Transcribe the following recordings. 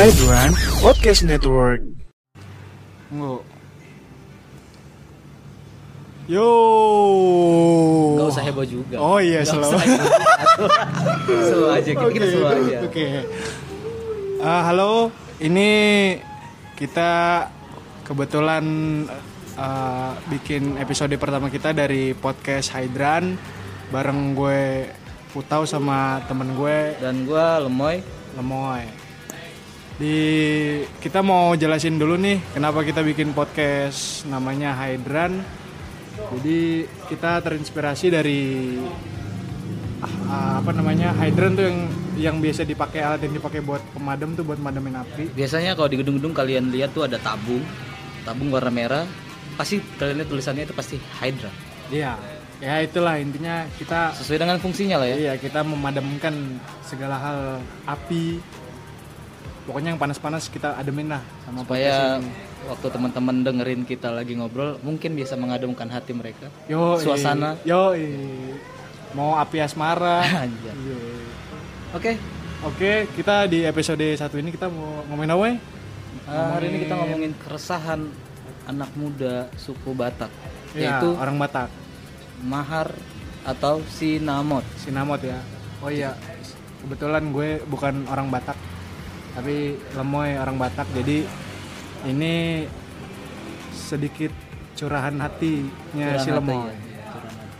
Hydran Podcast Network. Tunggu. Yo. Gak usah heboh juga. Oh iya, Nggak slow. heboh. slow aja, kita, kita Oke, slow aja. Oke. Ah, halo, ini kita kebetulan ah, bikin episode pertama kita dari podcast Hydran bareng gue Putau sama temen gue Dan gue Lemoy, Lemoy. Di kita mau jelasin dulu nih kenapa kita bikin podcast namanya Hydran. Jadi kita terinspirasi dari ah, apa namanya hydran tuh yang yang biasa dipakai alat yang dipakai buat pemadam tuh buat madamin api. biasanya kalau di gedung-gedung kalian lihat tuh ada tabung, tabung warna merah. Pasti kalian lihat tulisannya itu pasti Hydra. Iya. Ya itulah intinya kita Sesuai dengan fungsinya lah ya. iya kita memadamkan segala hal api. Pokoknya yang panas-panas kita ademin lah sama Supaya waktu teman-teman dengerin kita lagi ngobrol, mungkin bisa mengademkan hati mereka. Yo, Suasana. Yo, mau api asmara. Oke, Oke, kita di episode satu ini kita mau ngomongin apa? ya? hari ini kita ngomongin keresahan anak muda suku Batak, Ya, yaitu orang Batak, mahar atau sinamot. Sinamot ya. Oh iya, kebetulan gue bukan orang Batak, tapi Lemoy orang Batak. Jadi ini sedikit curahan hatinya Curahan si hati, Lemoy. ya. Iya, curahan hati.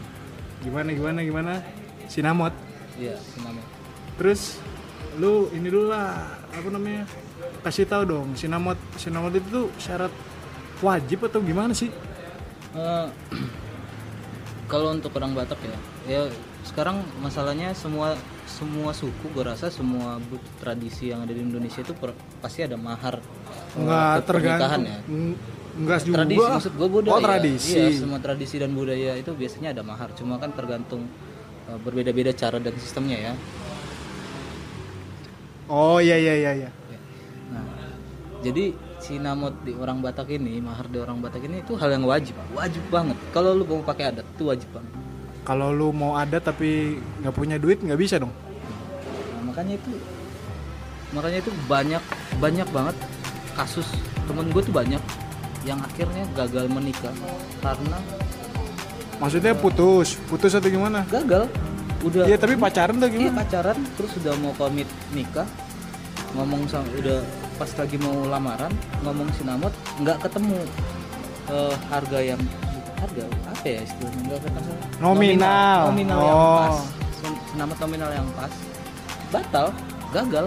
Gimana gimana gimana? Sinamot. Iya, sinamot. Terus lu ini dulu lah, apa namanya? Kasih tahu dong, sinamot sinamot itu tuh syarat wajib atau gimana sih? Eh, kalau untuk orang Batak ya, ya sekarang masalahnya semua semua suku gue rasa semua tradisi yang ada di Indonesia itu per- pasti ada mahar eh, pernikahan tergantung. ya. Enggak juga. Tradisi maksud gue budaya. Oh, tradisi. Iya, semua tradisi dan budaya itu biasanya ada mahar. Cuma kan tergantung eh, berbeda-beda cara dan sistemnya ya. Oh iya iya iya iya. Nah, jadi sinamot di orang Batak ini, mahar di orang Batak ini itu hal yang wajib, wajib banget. Kalau lu mau pakai adat itu wajib banget. Kalau lu mau ada tapi nggak punya duit nggak bisa dong. Nah, makanya itu makanya itu banyak banyak banget kasus temen gue tuh banyak yang akhirnya gagal menikah karena Maksudnya putus, putus atau gimana? gagal udah Iya tapi pacaran tuh iya gimana? pacaran terus udah mau komit nikah ngomong sama udah pas lagi mau lamaran ngomong sinamot nggak ketemu eh, harga yang harga apa ya istilahnya? Nggak ketemu Nominal. nominal. Yang Oh. pas. Sin- sinamot nominal yang pas. Batal. Gagal.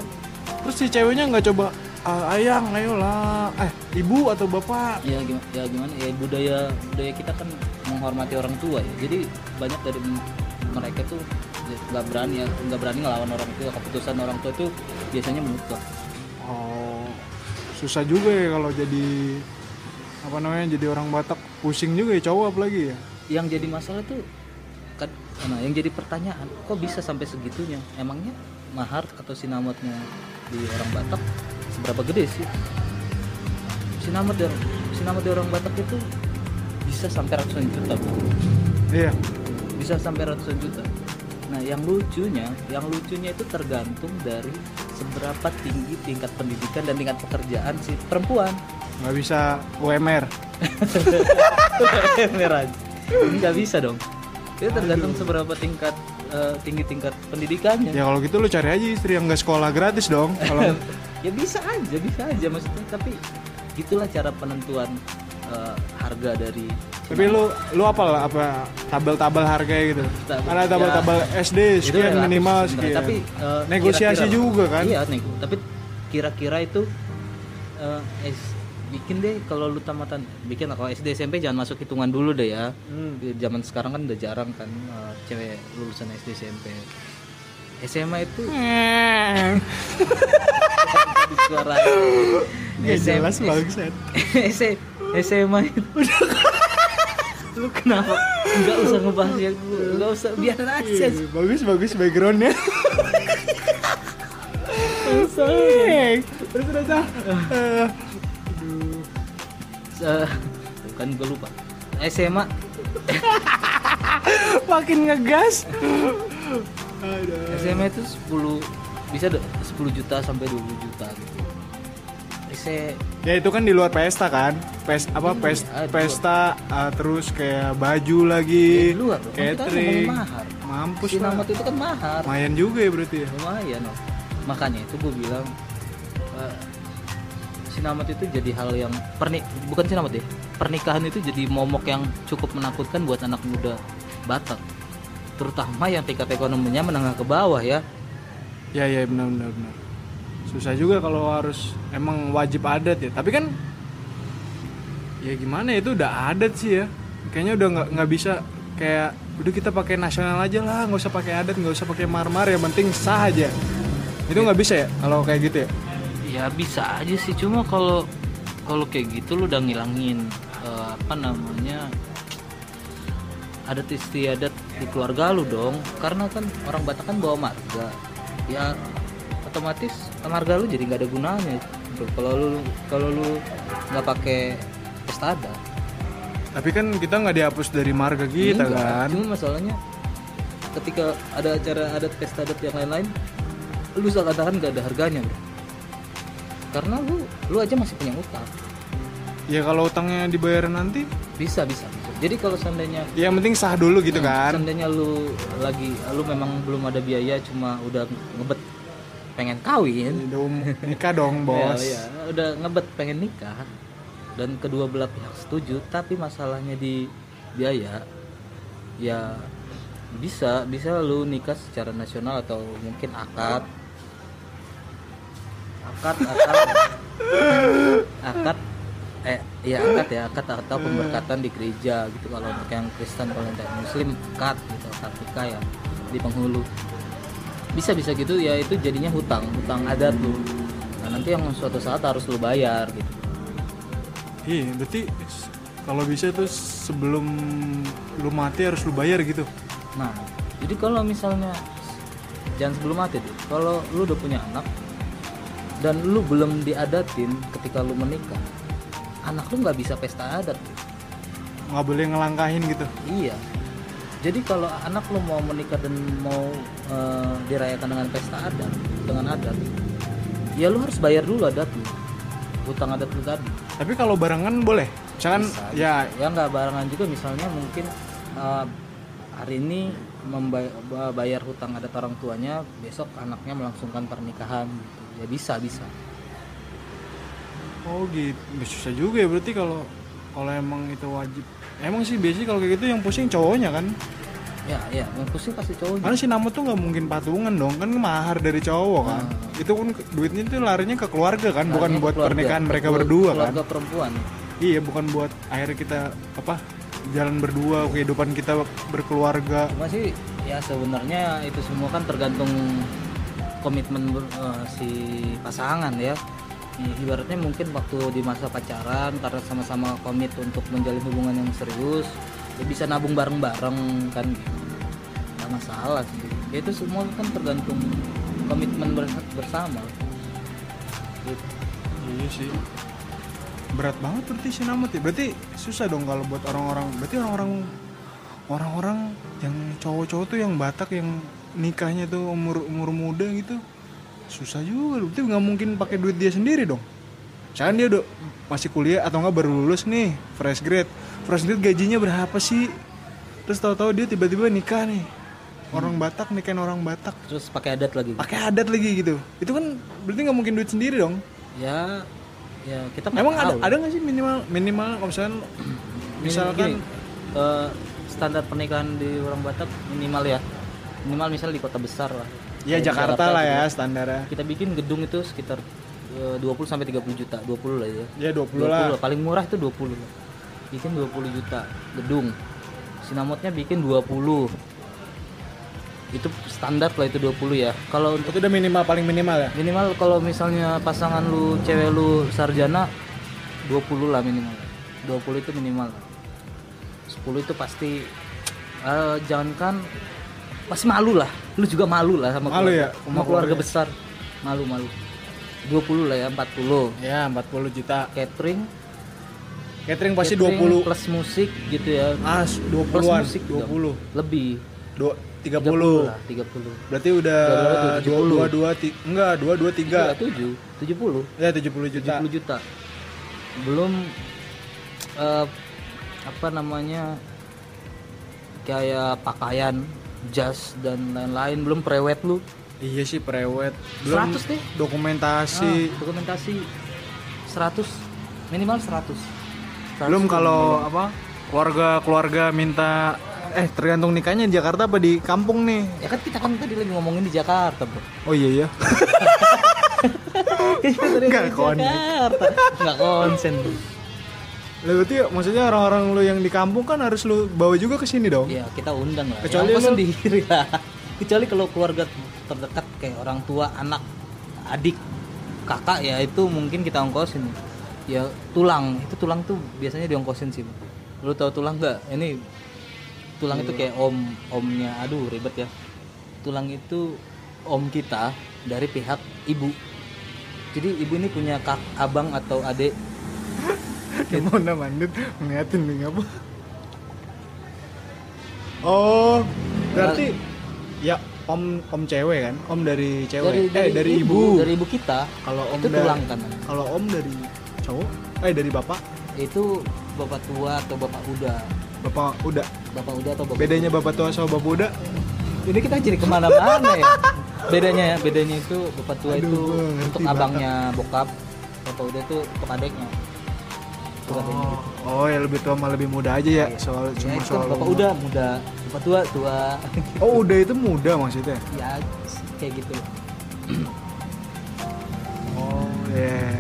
Terus si ceweknya nggak coba "Ah, ayang ayolah. Eh ibu atau bapak? Ya gimana ya gimana? Ya budaya budaya kita kan menghormati orang tua ya. Jadi banyak dari mereka tuh ya nggak berani ya nggak berani ngelawan orang tua. Keputusan orang tua itu biasanya mutlak oh susah juga ya kalau jadi apa namanya jadi orang Batak pusing juga ya cowok apalagi ya? Yang jadi masalah tuh kan nah yang jadi pertanyaan kok bisa sampai segitunya? Emangnya mahar atau sinamotnya di orang Batak seberapa gede sih? Sinamot dari sinamot di orang Batak itu bisa sampai ratusan juta iya. Bisa sampai ratusan juta. Nah yang lucunya yang lucunya itu tergantung dari seberapa tinggi tingkat pendidikan dan tingkat pekerjaan si perempuan nggak bisa UMR merah ini nggak bisa dong. Itu tergantung seberapa tingkat eh, tinggi tingkat pendidikannya. Ya kalau gitu lu cari aja istri yang nggak sekolah gratis dong. Kalau ya bisa aja bisa aja maksudnya. Tapi itulah cara penentuan eh, harga dari tapi lu lu apa lah apa tabel-tabel harga gitu? Tab- ada tabel-tabel SD Itu sekian minimal sekian. Tapi eh, negosiasi kira-kira- juga kan? Iya nego. Tapi kira-kira itu es- bikin deh kalau lu tamatan. Bikin lah kalau SD SMP jangan masuk hitungan dulu deh ya. Hmm. Di zaman sekarang kan udah jarang kan eh, cewek lulusan SD SMP SMA itu suara Gak SM jelas bangsat. S- SMA itu. Lu kenapa? Nggak usah ngebahas yang nggak usah biar aja. Iya, bagus bagus backgroundnya. Terus terus ah. Eh, kan gue lupa SMA makin ngegas. Aduh. SMA itu 10 bisa deh 10 juta sampai 20 juta gitu Se Ya itu kan di luar pesta kan, pes apa pes, ah, di luar. pesta ah, terus kayak baju lagi, di luar. Kan catering, ngomongin mahar. mampus si lah. nama itu kan mahar Lumayan juga ya berarti ya. lumayan loh makanya itu gue bilang eh, sinamat itu jadi hal yang pernik bukan sinamat deh pernikahan itu jadi momok yang cukup menakutkan buat anak muda Batak terutama yang tingkat ekonominya menengah ke bawah ya Ya ya benar benar benar. Susah juga kalau harus emang wajib adat ya. Tapi kan ya gimana ya itu udah adat sih ya. Kayaknya udah nggak nggak bisa kayak udah kita pakai nasional aja lah, nggak usah pakai adat, nggak usah pakai marmar, yang penting sah aja. Itu nggak bisa ya kalau kayak gitu ya. Ya bisa aja sih. Cuma kalau kalau kayak gitu lu udah ngilangin eh, apa namanya adat istiadat di keluarga lu dong. Karena kan orang Batak kan bawa marga. Ya otomatis marga lu jadi nggak ada gunanya kalau lu kalau lu nggak pakai pesta adat. Tapi kan kita nggak dihapus dari marga kita Enggak, kan. cuma masalahnya ketika ada acara adat pesta adat yang lain-lain lu seakan-akan nggak ada harganya bro karena lu lu aja masih punya utang Ya kalau utangnya dibayar nanti, bisa bisa bisa. jadi kalau seandainya ya yang penting sah dulu gitu Hmm, kan. seandainya lu lagi lu memang belum ada biaya cuma udah ngebet pengen kawin um- nikah dong bos. ya, ya, udah ngebet pengen nikah dan kedua belah pihak setuju tapi masalahnya di biaya ya bisa bisa lu nikah secara nasional atau mungkin akad akad atau akad eh ya akad ya akad atau pemberkatan di gereja gitu. Kalau untuk yang Kristen kalau untuk yang Muslim akad gitu akad nikah ya di penghulu. Bisa bisa gitu ya itu jadinya hutang hutang adat lu nah, nanti yang suatu saat harus lu bayar gitu. Iya, berarti kalau bisa tuh sebelum lu mati harus lu bayar gitu. nah jadi kalau misalnya jangan sebelum mati tuh kalau lu udah punya anak dan lu belum diadatin ketika lu menikah. Anak lu nggak bisa pesta adat. Nggak boleh ngelangkahin gitu. iya. Jadi kalau anak lu mau menikah dan mau eh, dirayakan dengan pesta adat dengan adat ya lu harus bayar dulu adat lu utang adat lu tadi. Tapi kalau barengan boleh. Misalkan Bisa, ya ya nggak barengan juga misalnya mungkin uh, hari ini membayar hutang adat orang tuanya besok anaknya melangsungkan pernikahan gitu. ya bisa bisa oh gitu. Susah juga ya berarti kalau kalau emang itu wajib. Emang sih biasanya kalau kayak gitu yang pusing cowoknya kan. ya ya yang pusing pasti cowoknya Karena si Namo tuh nggak mungkin patungan dong, kan mahar dari cowok kan. Itu pun duitnya tuh larinya ke keluarga kan, bukan Larinya ke buat keluarga. pernikahan mereka Keluarga- berdua kan. keluarga perempuan Iya, bukan buat akhirnya kita apa jalan berdua, kehidupan kita berkeluarga. cuma sih ya sebenarnya itu semua kan tergantung komitmen eh, si pasangan ya ibaratnya mungkin waktu di masa pacaran karena sama-sama komit untuk menjalin hubungan yang serius ya bisa nabung bareng-bareng kan nggak masalah sih ya itu semua kan tergantung komitmen ber- bersama gitu. Iya sih. Berat banget berarti si Namut ya. Berarti susah dong kalau buat orang-orang. Berarti orang-orang orang-orang yang cowok-cowok tuh yang Batak yang nikahnya tuh umur umur muda gitu. Susah juga. Berarti nggak mungkin pakai duit dia sendiri dong. Misalkan dia udah masih kuliah atau nggak baru lulus nih, fresh grade. Fresh grade gajinya berapa sih? Terus tahu-tahu dia tiba-tiba nikah nih. Orang Batak nikahin orang Batak. terus pakai adat lagi Pakai adat lagi gitu. Itu kan berarti nggak mungkin duit sendiri dong. ya ya kita Emang ada tahu. ada nggak sih minimal minimal kalau misalkan misalkan Gini, eh, standar pernikahan di orang Batak minimal ya. Minimal misalnya di kota besar lah. Ya di Jakarta lah gitu. ya standarnya. kita bikin gedung itu sekitar eh, 20 sampai 30 juta 20 lah ya. Ya 20, lah. paling murah itu 20 lah bikin 20 juta gedung. Sinamotnya bikin 20 itu standar lah itu 20 ya kalau untuk Itu udah minimal paling minimal ya. minimal kalau misalnya pasangan lu cewek lu sarjana 20 lah minimal 20 itu minimal 10 itu pasti eh, jangankan pasti malu lah lu juga malu lah sama Malu keluarga, ya? sama keluarga keluarga. besar malu malu 20 lah ya 40 Ya 40 juta. catering Catering pasti catering 20. plus musik gitu ya Mas plus 20-an. musik juga. 20. lebih Dua, 30 30. lah 30 Berarti udah? 2 2 ti- enggak 2 2 3. 7 70 Ya 70 juta. 70 juta belum eh, apa namanya kayak pakaian jas dan lain-lain belum prewed lu Iya sih prewed. Belum 100 deh. dokumentasi. Ah, dokumentasi 100 minimal 100 100 Belum kalau apa? Keluarga-keluarga minta eh tergantung nikahnya di Jakarta apa di kampung nih. ya kan kita kan tadi lagi ngomongin di Jakarta bro Oh iya iya. Connect. Jakarta nggak konsen Lah berarti maksudnya orang-orang lu yang di kampung kan harus lu bawa juga ke sini dong. Iya kita undang lah. Kecuali kau lu- sendiri lah. Kecuali kalau keluarga terdekat kayak orang tua, anak, adik, kakak ya itu mungkin kita ongkosin. Ya tulang itu tulang tuh biasanya diongkosin sih. Lu tahu tulang nggak? Ini tulang itu kayak om omnya. Aduh ribet ya. Tulang itu om kita dari pihak ibu. Jadi ibu ini punya kak abang atau adik Gimana mandut ngeliatin nih apa? Oh, berarti ya om om cewek kan? Om dari cewek. eh dari ibu. dari ibu kita Kalau om itu dari- tulang kan Kalau om dari cowok? Eh dari bapak? itu bapak tua atau bapak muda Bapak udah. bapak muda atau bapak Bedanya bapak tua sama bapak udah? ini kita jadi ke mana-mana ya bedanya ya bedanya itu bapak tua Aduh, itu untuk banget. abangnya bokap bapak udah itu untuk adeknya Untuk adeknya gitu. Oh, ya lebih tua sama lebih muda aja ya. Iya. Soal Ya, cuma itu soal bapak udah muda bapak tua tua Oh, udah itu muda maksudnya. ya kayak gitu Oh, ya.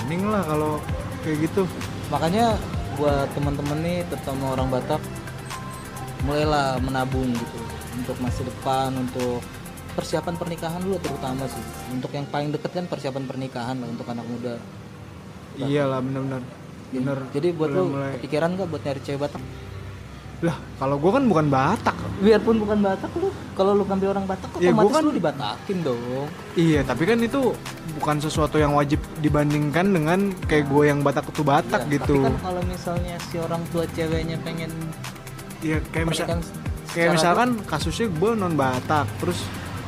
Mending lah kalau kayak gitu. makanya buat teman-teman nih terutama orang Batak mulailah menabung gitu. Untuk masa depan untuk persiapan pernikahan lu terutama sih. Untuk yang paling deket kan persiapan pernikahan lah untuk anak muda. Iyalah bener-bener. Bener. jadi buat lu mulai- kepikiran gak buat nyari cewek Batak Lah, kalau gua kan bukan Batak. biarpun bukan Batak lu kalau lu ngambil orang Batak Ya, otomatis kan- lu dibatakin dong Iya, tapi kan itu bukan sesuatu yang wajib dibandingkan dengan kayak gue yang Batak tuh Batak Ya, gitu. tapi kan kalau misalnya si orang tua ceweknya pengen Iya, kayak misal kayak misalkan kasusnya gue non Batak, terus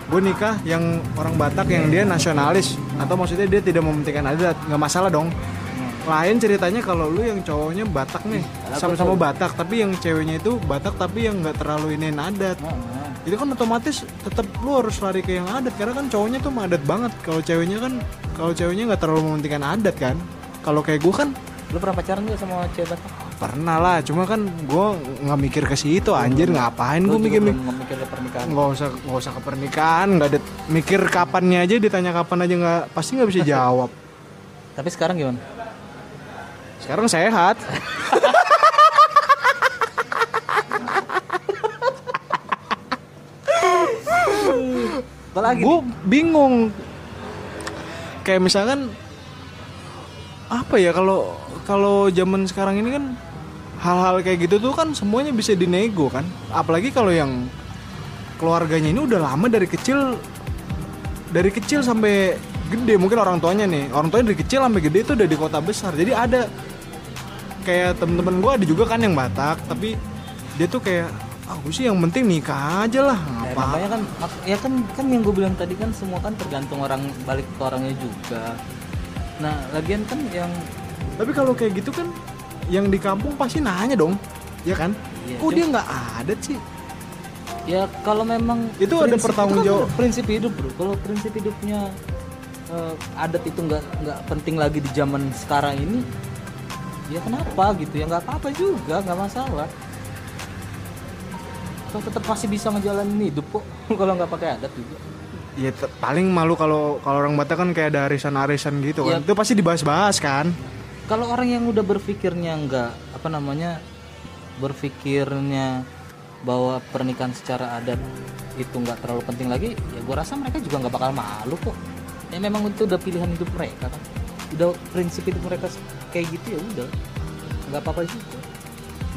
gue nikah yang orang Batak yang dia nasionalis atau maksudnya dia tidak mementingkan adat, nggak masalah dong. Lain ceritanya kalau lu yang cowoknya Batak nih, sama-sama? Batak, tapi yang ceweknya itu Batak tapi yang nggak terlalu iniin adat. Nah, nah. itu kan otomatis tetap lu harus lari ke yang adat karena kan cowoknya tuh adat banget. Kalau ceweknya kan kalau ceweknya nggak terlalu mementingkan adat kan. Kalau kayak gue kan lu pernah pacaran gak sama cewek Batak? Pernah lah cuma kan gue nggak mikir ke situ anjir ngapain gue mikir mikir ke pernikahan. Nggak usah nggak usah ke pernikahan nggak ada mikir kapannya aja ditanya kapan aja nggak pasti nggak bisa jawab. Tapi sekarang gimana sekarang sehat. Apalagi gue bingung. Kayak misalkan apa ya kalau kalau zaman sekarang ini kan hal-hal kayak gitu tuh kan semuanya bisa dinego kan. Apalagi kalau yang keluarganya ini udah lama dari kecil dari kecil sampai gede. Mungkin orang tuanya nih orang tuanya dari kecil sampai gede itu udah di kota besar. Jadi ada kayak temen-temen gue ada juga kan yang Batak tapi dia tuh kayak aku sih yang penting nikah aja lah Ya, apa namanya kan ya kan kan yang gue bilang tadi kan semua kan tergantung orang balik ke orangnya juga nah lagian kan yang Tapi kalau kayak gitu kan yang di kampung pasti nanya dong, ya kan? Iya, Kok cuma- dia nggak adat sih? ya kalau memang Itu ada pertanggung itu kan jawab- prinsip hidup bro kalau prinsip hidupnya eh, adat itu nggak nggak penting lagi di zaman sekarang ini ya kenapa gitu ya nggak apa-apa juga nggak masalah Kau tetap masih bisa ngejalanin hidup kok kalau nggak pakai adat juga Ya paling malu kalau kalau orang Batak kan kayak ada arisan-arisan gitu kan. Iya. Itu pasti dibahas-bahas kan. kalau orang yang udah berpikirnya nggak apa namanya berpikirnya bahwa pernikahan secara adat itu nggak terlalu penting lagi ya gue rasa mereka juga nggak bakal malu kok ya memang itu udah pilihan hidup mereka kan udah prinsip hidup mereka kayak gitu ya udah. Nggak apa-apa juga.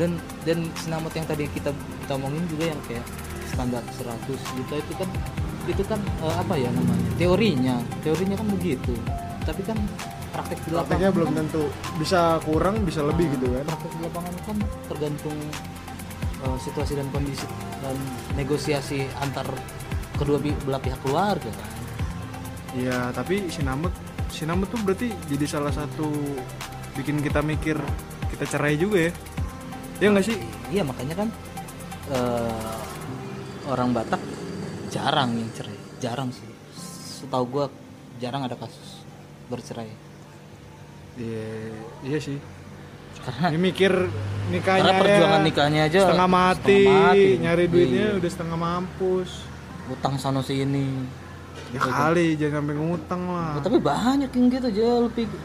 Dan dan sinamot yang tadi kita kita omongin juga yang kayak standar 100 juta itu kan itu kan eh, apa ya namanya teorinya. Teorinya kan begitu. Tapi kan praktek di lapangan Prakteknya belum kan, tentu bisa kurang bisa lebih gitu kan. praktek di lapangan kan tergantung eh, situasi dan kondisi dan negosiasi antar kedua belah pihak keluarga kan. Iya tapi sinamut sinamut tuh berarti jadi salah satu bikin kita mikir kita cerai juga ya. Ya nggak sih? Iya makanya kan eh, orang Batak jarang yang cerai. Jarang sih. Setahu gua jarang ada kasus bercerai. Iya iya sih. Karena ini mikir nikahnya Karena perjuangan ya nikahnya aja setengah mati, setengah mati. nyari duitnya Iya. udah setengah mampus. Utang sana sini. Ya kali jangan sampai ngutang lah. Oh, tapi banyak yang gitu aja pikir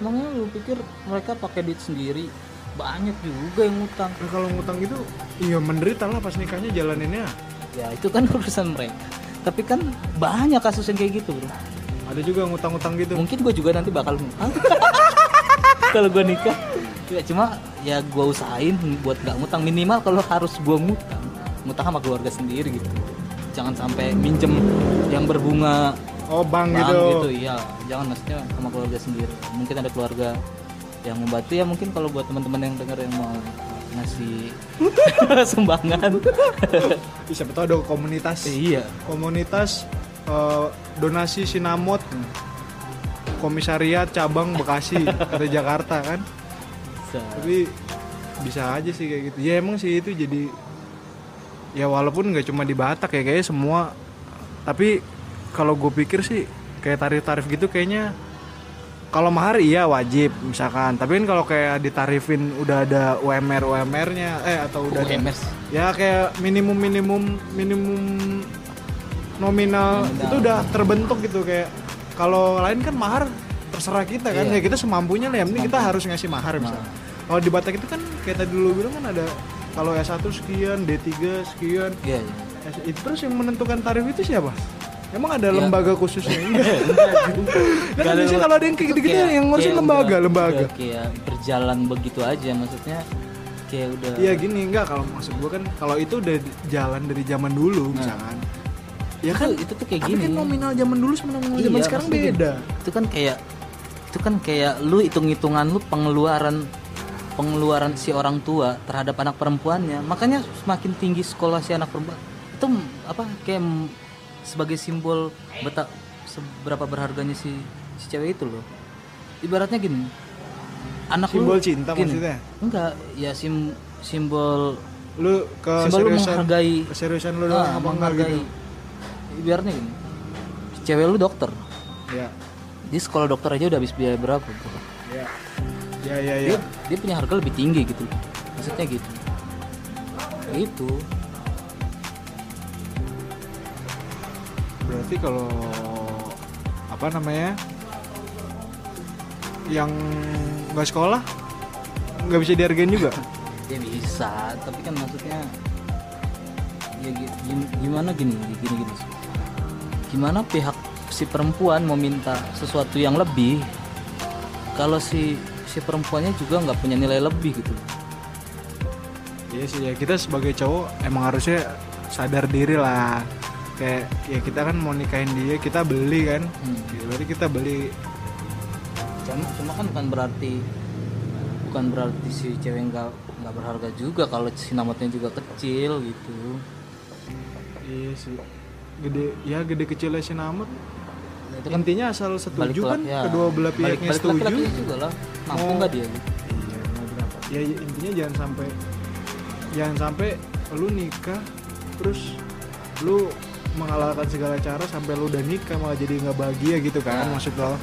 emangnya lu pikir mereka pakai duit sendiri? Banyak juga yang utang Nah, kalau ngutang gitu iya menderita lah pas nikahnya jalaninnya. Ya itu kan urusan mereka. Tapi kan banyak kasus yang kayak gitu bro. Ada juga ngutang-ngutang gitu. Mungkin gue juga nanti bakal ngutang. Kalau gue nikah. Ya cuma ya gue usahain buat nggak ngutang. Minimal kalau harus gue ngutang ngutang sama keluarga sendiri gitu. Jangan sampai minjem yang berbunga oh bang, bank gitu, gitu iya. Jangan maksudnya sama keluarga sendiri. Mungkin ada keluarga yang membantu. Ya mungkin kalau buat teman-teman yang dengar yang mau ngasih sumbangan. Siapa tahu ada komunitas. Iya. Komunitas eh, donasi sinamot komisariat cabang Bekasi atau Jakarta kan? Bisa. tapi bisa aja sih kayak gitu. Ya emang sih itu jadi ya walaupun nggak cuma di Batak ya kayaknya semua. Tapi kalau gue pikir sih kayak tarif-tarif gitu kayaknya kalau mahar iya wajib misalkan tapi kan kalau kayak ditarifin udah ada UMR UMR-nya eh atau udah ada UMS. ya kayak minimum minimum minimum nominal, Nominal. itu udah terbentuk gitu kayak kalau lain kan mahar terserah kita kan Iya. ya kita semampunya lah yang penting kita harus ngasih mahar misalnya kalau di Batak itu kan kayak tadi dulu bilang kan ada kalau S1 sekian D3 sekian iya iya. Itu terus yang menentukan tarif itu siapa emang ada Ya. lembaga khususnya? Enggak kan biasanya kalau ada yang kayak itu gitu-gitu kayak- yang ngurusin kayak lembaga udah- lembaga. udah kayak berjalan begitu aja maksudnya kayak udah Iya gini enggak kalau maksud gua kan kalau itu udah jalan dari zaman dulu misalkan. Ya kan? itu, tuh kayak tapi gini. kan nominal zaman dulu sama nominal zaman Iya, sekarang maksudnya beda. gini, itu kan kayak itu kan kayak lu hitung-hitungan lu pengeluaran pengeluaran si orang tua terhadap anak perempuannya. Makanya semakin tinggi sekolah si anak perempuan itu apa kayak sebagai simbol betap seberapa berharganya si si cewek itu loh ibaratnya gini anak Simbol lu cinta gini, maksudnya? enggak ya sim simbol Lu ke simbol lu seriusan menghargai keseriusan lu ah, doang apa enggak menghargai gitu. ibaratnya gini cewek lu dokter Ya. di sekolah dokter aja udah habis biaya berapa bro? Ya. Ya ya ya. dia dia punya harga lebih tinggi gitu maksudnya gitu gitu Berarti kalau apa namanya? Yang nggak sekolah nggak bisa dihargain juga. ya bisa tapi kan maksudnya ya gi- gim- gimana gini gini gini gimana pihak si perempuan meminta sesuatu yang lebih kalau si si perempuannya juga nggak punya nilai lebih gitu Iya sih ya kita sebagai cowok emang harusnya sadar diri lah. Kayak ya kita kan mau nikahin dia kita beli kan. Hmm. Ya, Berarti kita beli cuma, cuma kan bukan berarti bukan berarti si cewek nggak nggak berharga juga kalau si namanya juga kecil gitu Iya sih. Gede ya gede kecilnya si Namut. Nah, itu kan Intinya asal setuju balik kan ya, kedua belah balik- pihaknya balik setuju. laki-lakinya juga lah mampu Mau- nggak dia gitu? Iya, berapa? Ya, intinya jangan sampai jangan sampai lu nikah terus lu menghalalkan segala cara sampai lu udah nikah malah jadi nggak bahagia gitu kan Nah. maksud lo. Nah,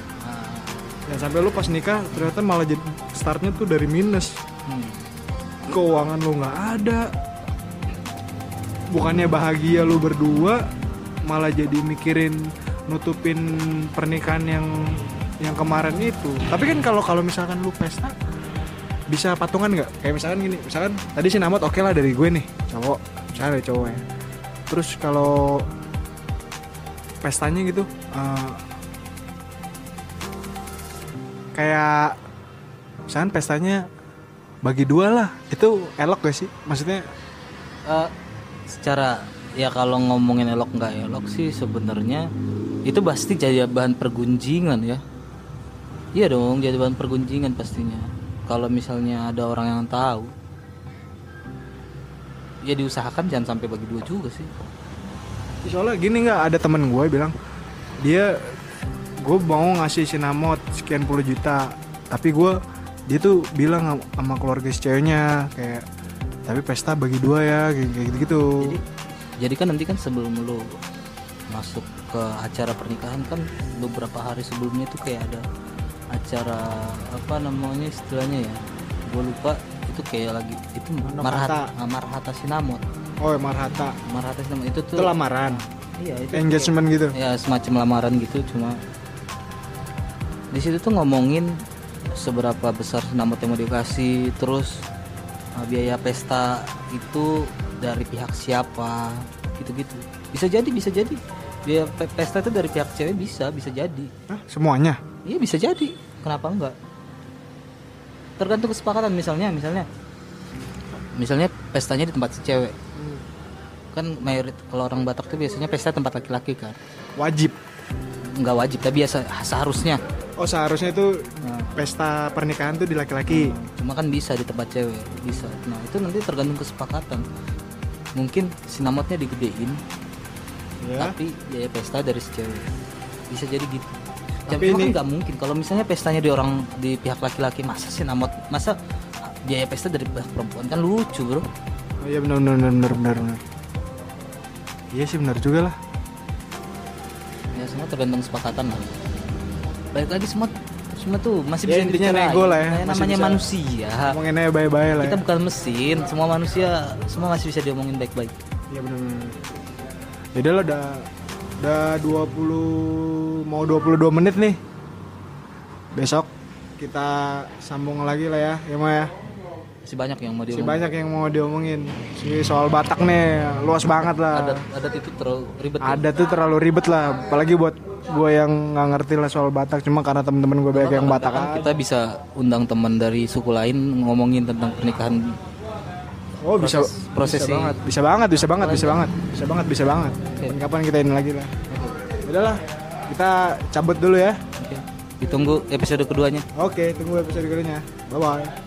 Jangan sampai lu pas nikah ternyata malah jadi startnya tuh dari minus. hmm. Keuangan lu nggak ada. Bukannya bahagia lu berdua malah jadi mikirin nutupin pernikahan yang yang kemarin itu. Tapi kan kalau kalau misalkan lu pesta bisa patungan nggak? Kayak misalkan gini, misalkan tadi si Namot oke lah dari gue nih, cowok. cewek cowok ya terus kalau pestanya gitu. Eh, kayak misalkan pestanya bagi dua lah. Itu elok gak sih? Maksudnya? Eh, secara ya kalau ngomongin elok nggak elok sih sebenarnya itu pasti jadi bahan pergunjingan ya. Iya dong jadi bahan pergunjingan pastinya. Kalau misalnya ada orang yang tahu ya diusahakan jangan sampai bagi dua juga sih soalnya gini nggak ada temen gue bilang dia gue mau ngasih sinamot sekian puluh juta tapi gue dia tuh bilang sama- keluarga si ceweknya kayak tapi pesta bagi dua ya kayak kayak gitu gitu jadi jadi kan nanti kan sebelum lu masuk ke acara pernikahan kan beberapa hari sebelumnya tuh kayak ada acara apa namanya istilahnya ya gue lupa itu kayak lagi itu Marhata. marhata ah, marhata sinamot oh ya marhata. Marhata itu tuh itu lamaran iya itu engagement gitu. Ya semacam lamaran gitu cuma di situ tuh ngomongin seberapa besar mau dikasih terus uh, biaya pesta itu dari pihak siapa gitu-gitu. Bisa jadi bisa jadi. Biaya pe- pesta itu dari pihak cewek bisa bisa jadi. Hah, semuanya? Iya bisa jadi. Kenapa enggak? Tergantung kesepakatan misalnya misalnya. Misalnya pestanya di tempat si cewek kan mayorit kalau orang Batak tuh biasanya pesta tempat laki-laki kan. Wajib. Nggak wajib tapi biasa seharusnya. Oh seharusnya itu Nah, pesta pernikahan tuh di laki-laki cuma kan bisa di tempat cewek bisa. Nah itu nanti tergantung kesepakatan. Mungkin sinamotnya digedein ya. tapi biaya pesta dari si cewek. Bisa jadi gitu. Tapi ini- kan nggak mungkin. Kalau misalnya pestanya di orang di pihak laki-laki masa sinamot masa biaya pesta dari pihak perempuan? Kan lucu bro. Oh, iya benar benar benar benar benar. Iya sih benar juga lah ya semua tergantung kesepakatan lah balik lagi semua semua tuh masih Ya, bisa intinya nego lah ya, masih namanya bisa- manusia ngomongin aja bye-bye lah kita ya. bukan mesin semua manusia semua masih bisa diomongin baik-baik Iya benar benar. Jadi lo udah udah 20 mau 22 menit nih. Besok kita sambung lagi lah ya, ya Ma ya. Masih banyak yang mau diomongin banyak yang mau diomongin. Si soal Batak nih, luas banget lah. adat adat itu terlalu ribet ya. Ada tuh terlalu ribet lah, apalagi buat gue yang nggak ngerti lah soal Batak cuma karena temen-temen gue banyak yang Batak Kan kita bisa undang teman dari suku lain ngomongin tentang pernikahan Oh bisa proses- bisa prosesi. banget, bisa banget, bisa banget, bisa banget, bisa banget, bisa banget. Oke. Kapan kita ini lagi lah. Udahlah, kita cabut dulu ya. Oke. ditunggu episode keduanya Oke, tunggu episode kedua Bye bye.